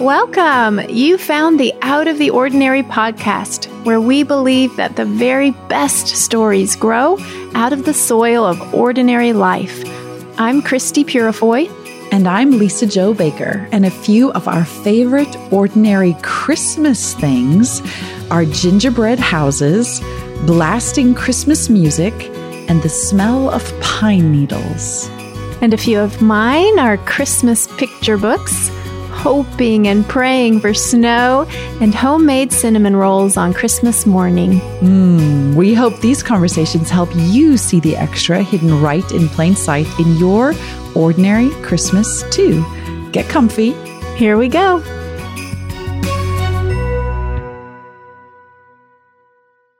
Welcome! You found the Out of the Ordinary podcast, where we believe that the very best stories grow out of the soil of ordinary life. I'm Christie Purifoy. And I'm Lisa Jo Baker. And a few of our favorite ordinary Christmas things are gingerbread houses, blasting Christmas music, and the smell of pine needles. And a few of mine are Christmas picture books hoping and praying for snow and homemade cinnamon rolls on Christmas morning. Mm, we hope these conversations help you see the extra hidden right in plain sight in your ordinary Christmas, too. Get comfy. Here we go.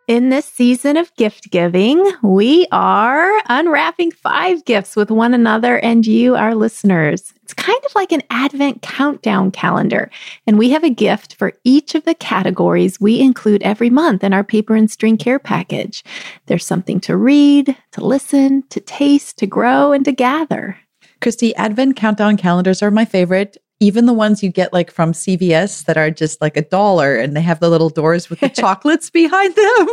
In this season of gift giving, we are unwrapping five gifts with one another and you, our listeners. It's kind of like an Advent countdown calendar, and we have a gift for each of the categories we include every month in our paper and string care package. There's something to read, to listen, to taste, to grow, and to gather. Christie, Advent countdown calendars are my favorite even the ones you get like from CVS that are just like a dollar and they have the little doors with the chocolates behind them.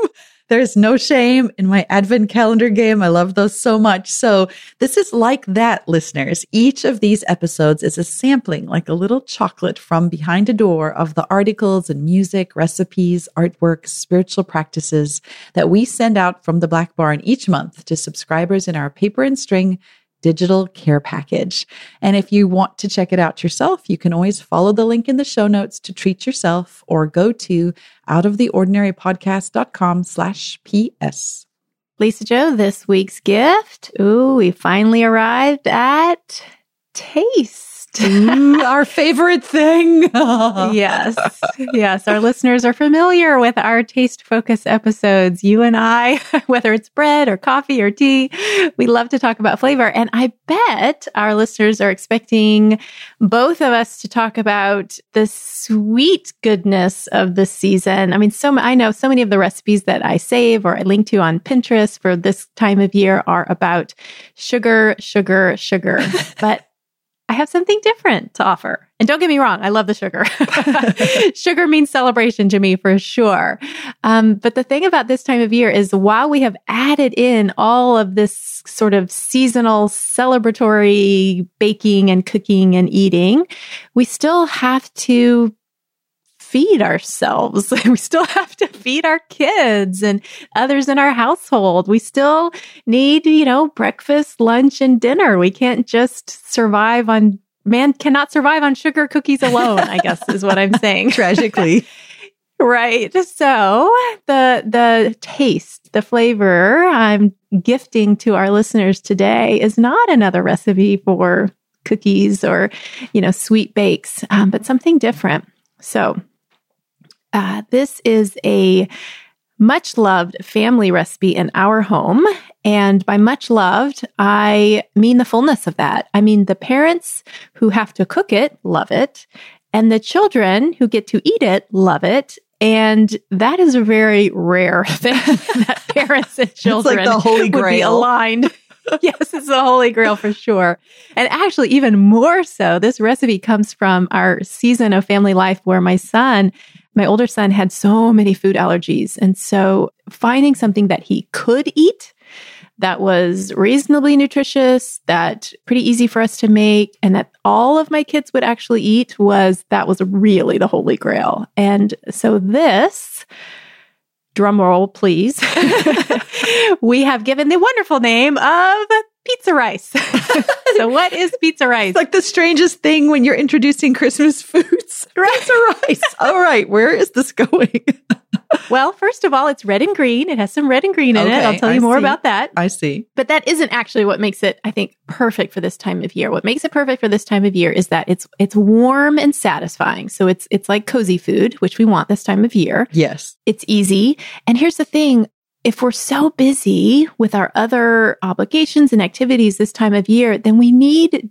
There's no shame in my advent calendar game. I love those so much. So this is like that, listeners. Each of these episodes is a sampling, like a little chocolate from behind a door of the articles and music, recipes, artwork, spiritual practices that we send out from the Black Barn each month to subscribers in our paper and string digital care package. And if you want to check it out yourself, you can always follow the link in the show notes to treat yourself or go to outoftheordinarypodcast.com slash PS. Lisa Jo, this week's gift. Ooh, we finally arrived at taste. Our favorite thing. yes. Yes. Our listeners are familiar with our taste focus episodes. You and I, whether it's bread or coffee or tea, we love to talk about flavor. And I bet our listeners are expecting both of us to talk about the sweet goodness of the season. I mean, so I know so many of the recipes that I save or I link to on Pinterest for this time of year are about sugar, sugar, sugar. but I have something different to offer. And don't get me wrong, I love the sugar. sugar means celebration to me for sure. Um, but the thing about this time of year is while we have added in all of this sort of seasonal celebratory baking and cooking and eating, we still have to feed ourselves. we still have to feed our kids and others in our household. We still need, you know, breakfast, lunch, and dinner. We can't just survive on, man cannot survive on sugar cookies alone, I guess is what I'm saying. Tragically. right. So the, the taste, the flavor I'm gifting to our listeners today is not another recipe for cookies or, you know, sweet bakes, um, but something different. So uh, this is a much loved family recipe in our home. And by much loved, I mean the fullness of that. I mean, the parents who have to cook it love it, and the children who get to eat it love it. And that is a very rare thing that parents and children like the holy grail. would be aligned. yes, it's the holy grail for sure. And actually, even more so, this recipe comes from our season of family life where my son my older son had so many food allergies. And so finding something that he could eat that was reasonably nutritious, that pretty easy for us to make, and that all of my kids would actually eat was that was really the holy grail. And so this drum roll, please. we have given the wonderful name of pizza rice. so what is pizza rice? It's like the strangest thing when you're introducing Christmas foods. pizza rice. All right, where is this going? well, first of all, it's red and green. It has some red and green in okay, it. I'll tell you I more see. about that. I see. But that isn't actually what makes it, I think, perfect for this time of year. What makes it perfect for this time of year is that it's it's warm and satisfying. So it's it's like cozy food, which we want this time of year. Yes. It's easy. And here's the thing, if we're so busy with our other obligations and activities this time of year, then we need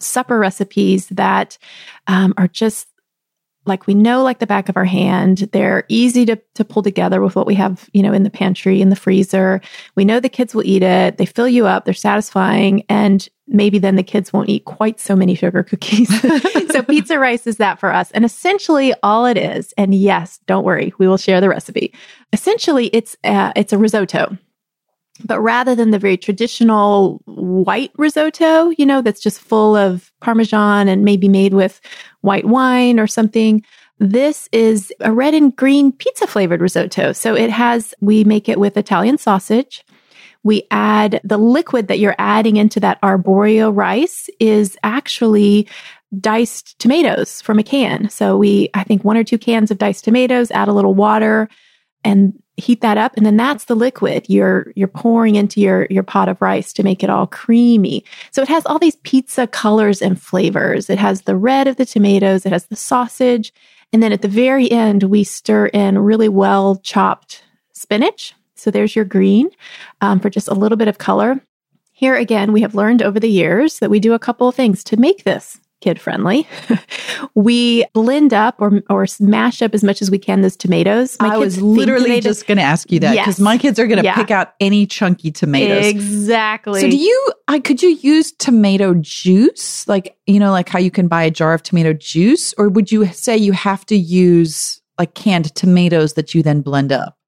supper recipes that um, are just like we know like the back of our hand. They're easy to, to pull together with what we have, you know, in the pantry, in the freezer. We know the kids will eat it. They fill you up. They're satisfying. And maybe then the kids won't eat quite so many sugar cookies. so pizza rice is that for us. And essentially all it is, and yes, don't worry, we will share the recipe. Essentially it's, uh, it's a risotto. But rather than the very traditional white risotto, you know, that's just full of Parmesan and maybe made with white wine or something, this is a red and green pizza flavored risotto. So it has, we make it with Italian sausage. We add the liquid that you're adding into that arborio rice is actually diced tomatoes from a can. So we, I think one or two cans of diced tomatoes, add a little water and heat that up and then that's the liquid you're you're pouring into your your pot of rice to make it all creamy. So it has all these pizza colors and flavors. It has the red of the tomatoes it has the sausage and then at the very end we stir in really well chopped spinach. So there's your green um, for just a little bit of color. Here again we have learned over the years that we do a couple of things to make this kid friendly. we blend up or or smash up as much as we can those tomatoes. My I was literally just going to ask you that because yes. my kids are going to yeah. pick out any chunky tomatoes. Exactly. So do you? I could you use tomato juice, like you know, like how you can buy a jar of tomato juice, or would you say you have to use like canned tomatoes that you then blend up?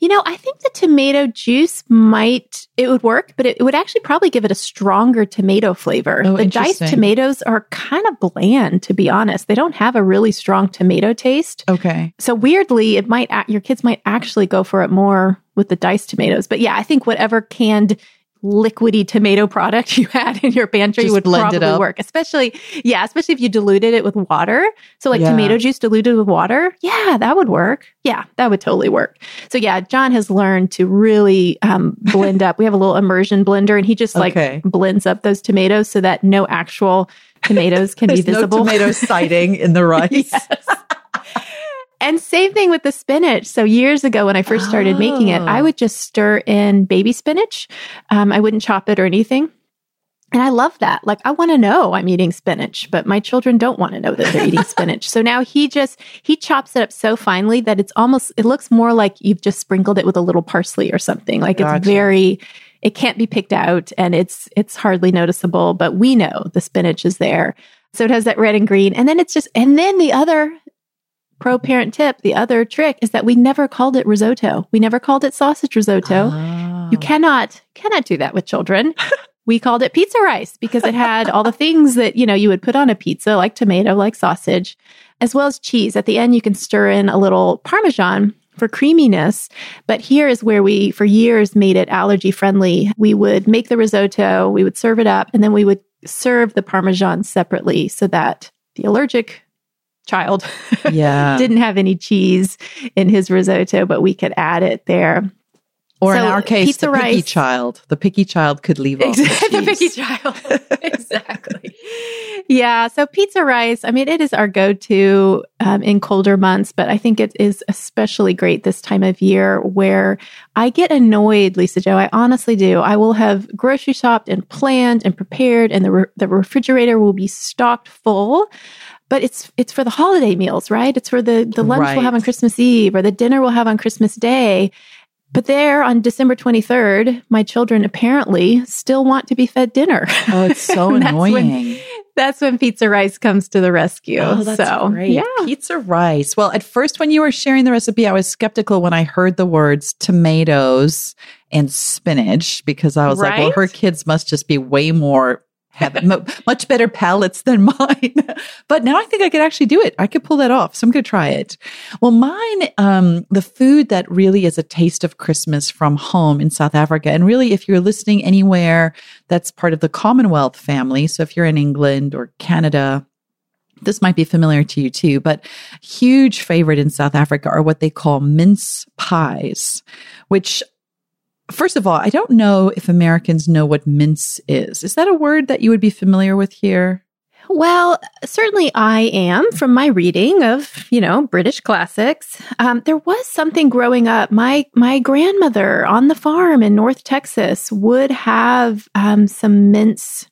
You know, I think the tomato juice might, it would work, but it, it would actually probably give it a stronger tomato flavor. Oh, the diced tomatoes are kind of bland, to be honest. They don't have a really strong tomato taste. Okay. So weirdly, it might, your kids might actually go for it more with the diced tomatoes. But yeah, I think whatever canned liquidy tomato product you had in your pantry Just would probably work. Especially, yeah, especially if you diluted it with water. So like yeah. tomato juice diluted with water. Yeah, that would work. Yeah, that would totally work. So yeah, John has learned to really um, blend up. We have a little immersion blender and he just like okay. blends up those tomatoes so that no actual tomatoes can be visible. No tomato sighting in the rice. yes. And same thing with the spinach. So years ago, when I first started oh. making it, I oh. would just stir in baby spinach. Um, I wouldn't chop it or anything. And I love that. Like, I want to know I'm eating spinach, but my children don't want to know that they're eating spinach. So now he just, he chops it up so finely that it's almost, it looks more like you've just sprinkled it with a little parsley or something. Like gotcha. it's very, it can't be picked out and it's, it's hardly noticeable, but we know the spinach is there. So it has that red and green. And then it's just, and then the other pro parent tip, the other trick is that we never called it risotto. We never called it sausage risotto. Oh. You cannot cannot do that with children. we called it pizza rice because it had all the things that, you know, you would put on a pizza like tomato, like sausage, as well as cheese. At the end you can stir in a little parmesan for creaminess. But here is where we, for years, made it allergy friendly. We would make the risotto, we would serve it up, and then we would serve the Parmesan separately so that the allergic child yeah. didn't have any cheese in his risotto, but we could add it there. Or so in our case, the picky rice. child. The picky child could leave off exactly. the, picky child. exactly. Yeah. So pizza rice. I mean, it is our go-to um, in colder months, but I think it is especially great this time of year where I get annoyed, Lisa-Jo. I honestly do. I will have grocery shopped and planned and prepared, and the re- the refrigerator will be stocked full but it's it's for the holiday meals, right? It's for the the lunch right. we'll have on Christmas Eve or the dinner we'll have on Christmas Day. But there on December 23rd, my children apparently still want to be fed dinner. Oh, it's so annoying. When, that's when pizza rice comes to the rescue. Oh, that's so, great. Yeah. Pizza rice. Well, at first, when you were sharing the recipe, I was skeptical when I heard the words tomatoes and spinach because I was right? like, well, her kids must just be way more have much better palates than mine. but now I think I could actually do it. I could pull that off. So I'm going to try it. Well, mine, um, the food that really is a taste of Christmas from home in South Africa. And really, if you're listening anywhere that's part of the Commonwealth family, so if you're in England or Canada, this might be familiar to you too, but huge favorite in South Africa are what they call mince pies, which First of all, I don't know if Americans know what mince is. Is that a word that you would be familiar with here? Well, certainly I am from my reading of, you know, British classics. Um, there was something growing up. My my grandmother on the farm in North Texas would have um, some mince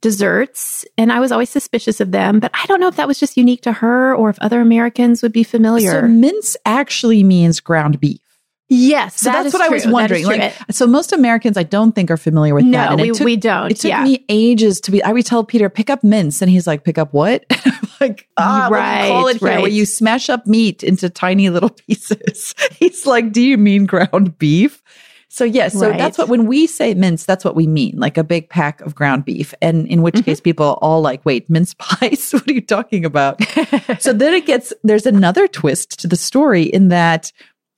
desserts, and I was always suspicious of them. But I don't know if that was just unique to her or if other Americans would be familiar. So mince actually means ground beef. Yes, So that that's what I was wondering. Like, so most Americans, I don't think are familiar with that. no, And we, took, we don't. it took yeah. me ages to be. I would tell Peter, pick up mince, and he's like, pick up what? I'm like, ah, what do you call Right, it here? Where you smash up meat into tiny little pieces. he's like, do you mean ground beef? So yes, so Right. that's what when we say mince, that's what we mean, like a big pack of ground beef. And in which Mhm. case, people are all like, "Wait, mince pies? what are you talking about?" so then it gets there's another twist to the story in that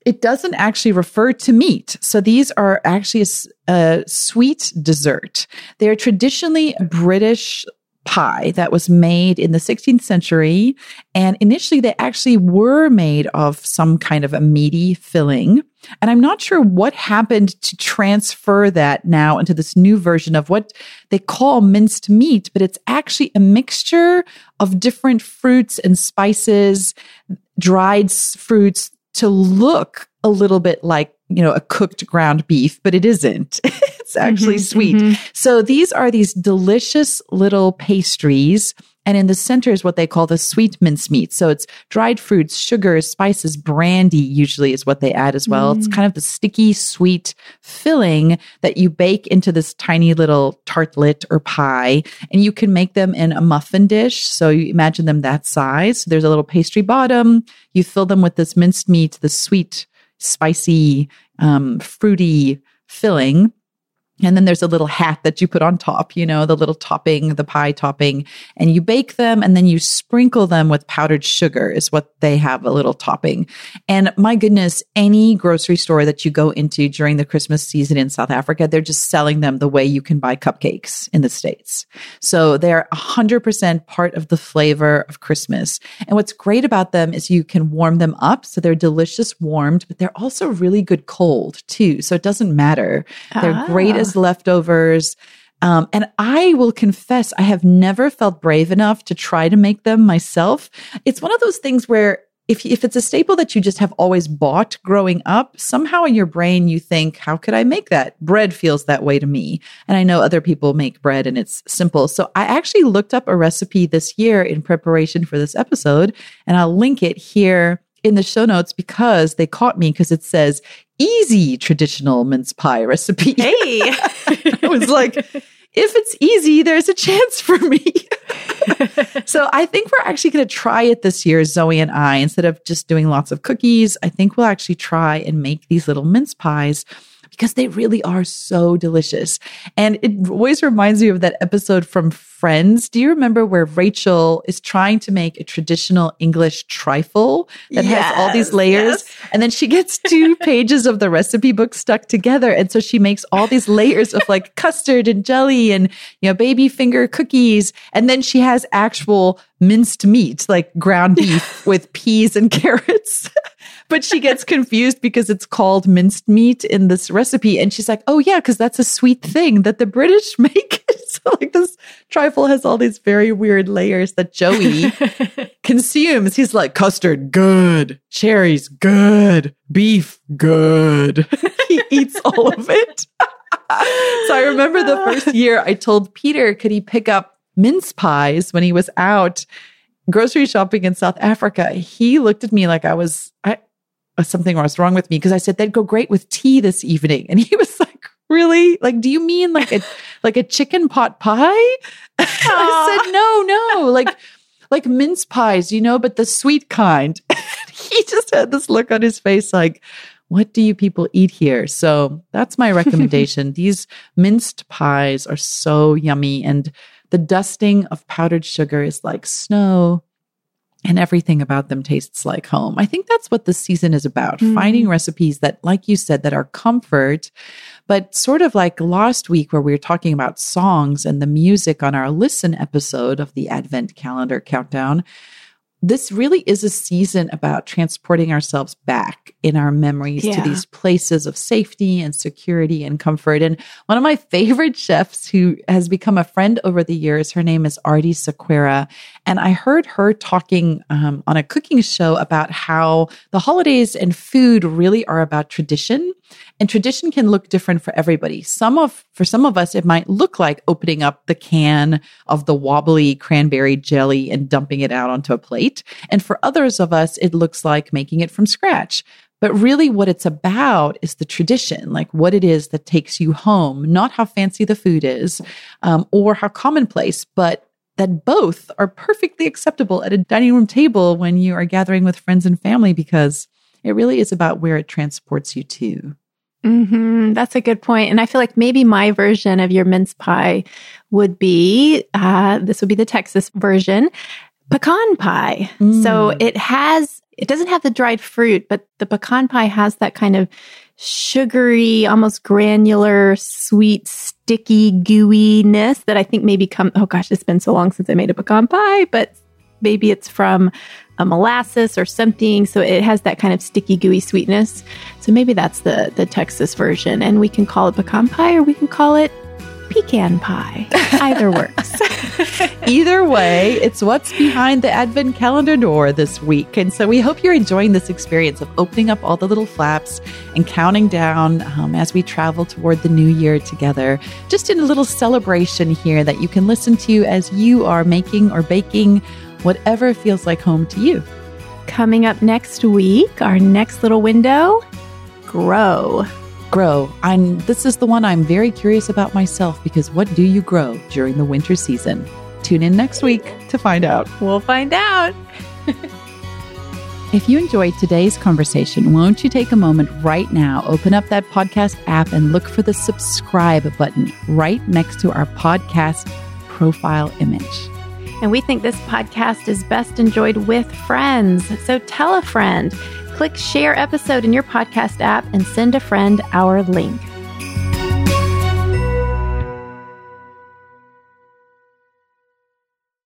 it doesn't actually refer to meat. So these are actually a sweet dessert. They're traditionally British pie that was made in the 16th century. And initially, they actually were made of some kind of a meaty filling. And I'm not sure what happened to transfer that now into this new version of what they call minced meat, but it's actually a mixture of different fruits and spices, dried fruits to look a little bit like, you know, a cooked ground beef, but it isn't. it's actually Mhm, sweet. mhm. So these are these delicious little pastries. And in the center is what they call the sweet mincemeat. So it's dried fruits, sugars, spices, brandy usually is what they add as well. It's Mm. kind of the sticky, sweet filling that you bake into this tiny little tartlet or pie. And you can make them in a muffin dish. So you imagine them that size. So there's a little pastry bottom. You fill them with this minced meat, the sweet, spicy, um, fruity filling. And then there's a little hat that you put on top, you know, the little topping, the pie topping, and you bake them and then you sprinkle them with powdered sugar is what they have a little topping. And my goodness, any grocery store that you go into during the Christmas season in South Africa, they're just selling them the way you can buy cupcakes in the States. So they're 100% part of the flavor of Christmas. And what's great about them is you can warm them up. So they're delicious warmed, but they're also really good cold too. So it doesn't matter. They're great Ah. Leftovers. Um, and I will confess, I have never felt brave enough to try to make them myself. It's one of those things where if, if it's a staple that you just have always bought growing up, somehow in your brain you think, how could I make that? Bread feels that way to me. And I know other people make bread and it's simple. So I actually looked up a recipe this year in preparation for this episode, and I'll link it here in the show notes because they caught me because it says easy traditional mince pie recipe. Hey. I was like, if it's easy, there's a chance for me. so I think we're actually going to try it this year, Zoe and I, instead of just doing lots of cookies. I think we'll actually try and make these little mince pies because they really are so delicious. And it always reminds me of that episode from Friends. Do you remember where Rachel is trying to make a traditional English trifle that has all these layers? yes. And then she gets two pages of the recipe book stuck together. And so she makes all these layers of like custard and jelly and, you know, baby finger cookies. And then she has actual minced meat, like ground beef with peas and carrots. But she gets confused because it's called minced meat in this recipe. And she's like, oh, yeah, because that's a sweet thing that the British make. so, like, this trifle has all these very weird layers that Joey consumes. He's like, custard, good. Cherries, good. Beef, good. he eats all of it. so I remember the first year I told Peter, could he pick up mince pies when he was out grocery shopping in South Africa? He looked at me like I was, I, Uh, something was wrong with me because I said they'd go great with tea this evening. And he was like, really? Like, do you mean like a, like a chicken pot pie? I said, no, no, like, like mince pies, you know, but the sweet kind. he just had this look on his face like, what do you people eat here? So that's my recommendation. These minced pies are so yummy and the dusting of powdered sugar is like snow and everything about them tastes like home. I think that's what the season is about. Mm. Finding recipes that, like you said, that are comfort, but sort of like last week where we were talking about songs and the music on our listen episode of the Advent calendar countdown. This really is a season about transporting ourselves back in our memories Yeah. to these places of safety and security and comfort. And one of my favorite chefs who has become a friend over the years, her name is Aarti Sequeira. And I heard her talking um, on a cooking show about how the holidays and food really are about tradition. And tradition can look different for everybody. Some of, for some of us, it might look like opening up the can of the wobbly cranberry jelly and dumping it out onto a plate. And for others of us, it looks like making it from scratch. But really, what it's about is the tradition, like what it is that takes you home, not how fancy the food is um, or how commonplace, but that both are perfectly acceptable at a dining room table when you are gathering with friends and family because it really is about where it transports you to. Mm-hmm. That's a good point. And I feel like maybe my version of your mince pie would be uh, this would be the Texas version pecan pie. Mm. So it has, it doesn't have the dried fruit, but the pecan pie has that kind of sugary, almost granular, sweet, sticky gooiness that I think maybe come, oh gosh, it's been so long since I made a pecan pie, but maybe it's from a molasses or something. So it has that kind of sticky, gooey sweetness. So maybe that's the, the Texas version. And we can call it pecan pie or we can call it pecan pie. Either works. Either way, it's what's behind the Advent calendar door this week. And so we hope you're enjoying this experience of opening up all the little flaps and counting down um, as we travel toward the new year together. Just in a little celebration here that you can listen to as you are making or baking whatever feels like home to you. Coming up next week, our next little window grow grow. I'm this is the one I'm very curious about myself because what do you grow during the winter season? Tune in next week to find out. We'll find out. if you enjoyed today's conversation, won't you take a moment right now, open up that podcast app and look for the subscribe button right next to our podcast profile image. And we think this podcast is best enjoyed with friends. So tell a friend click share episode in your podcast app and send a friend our link.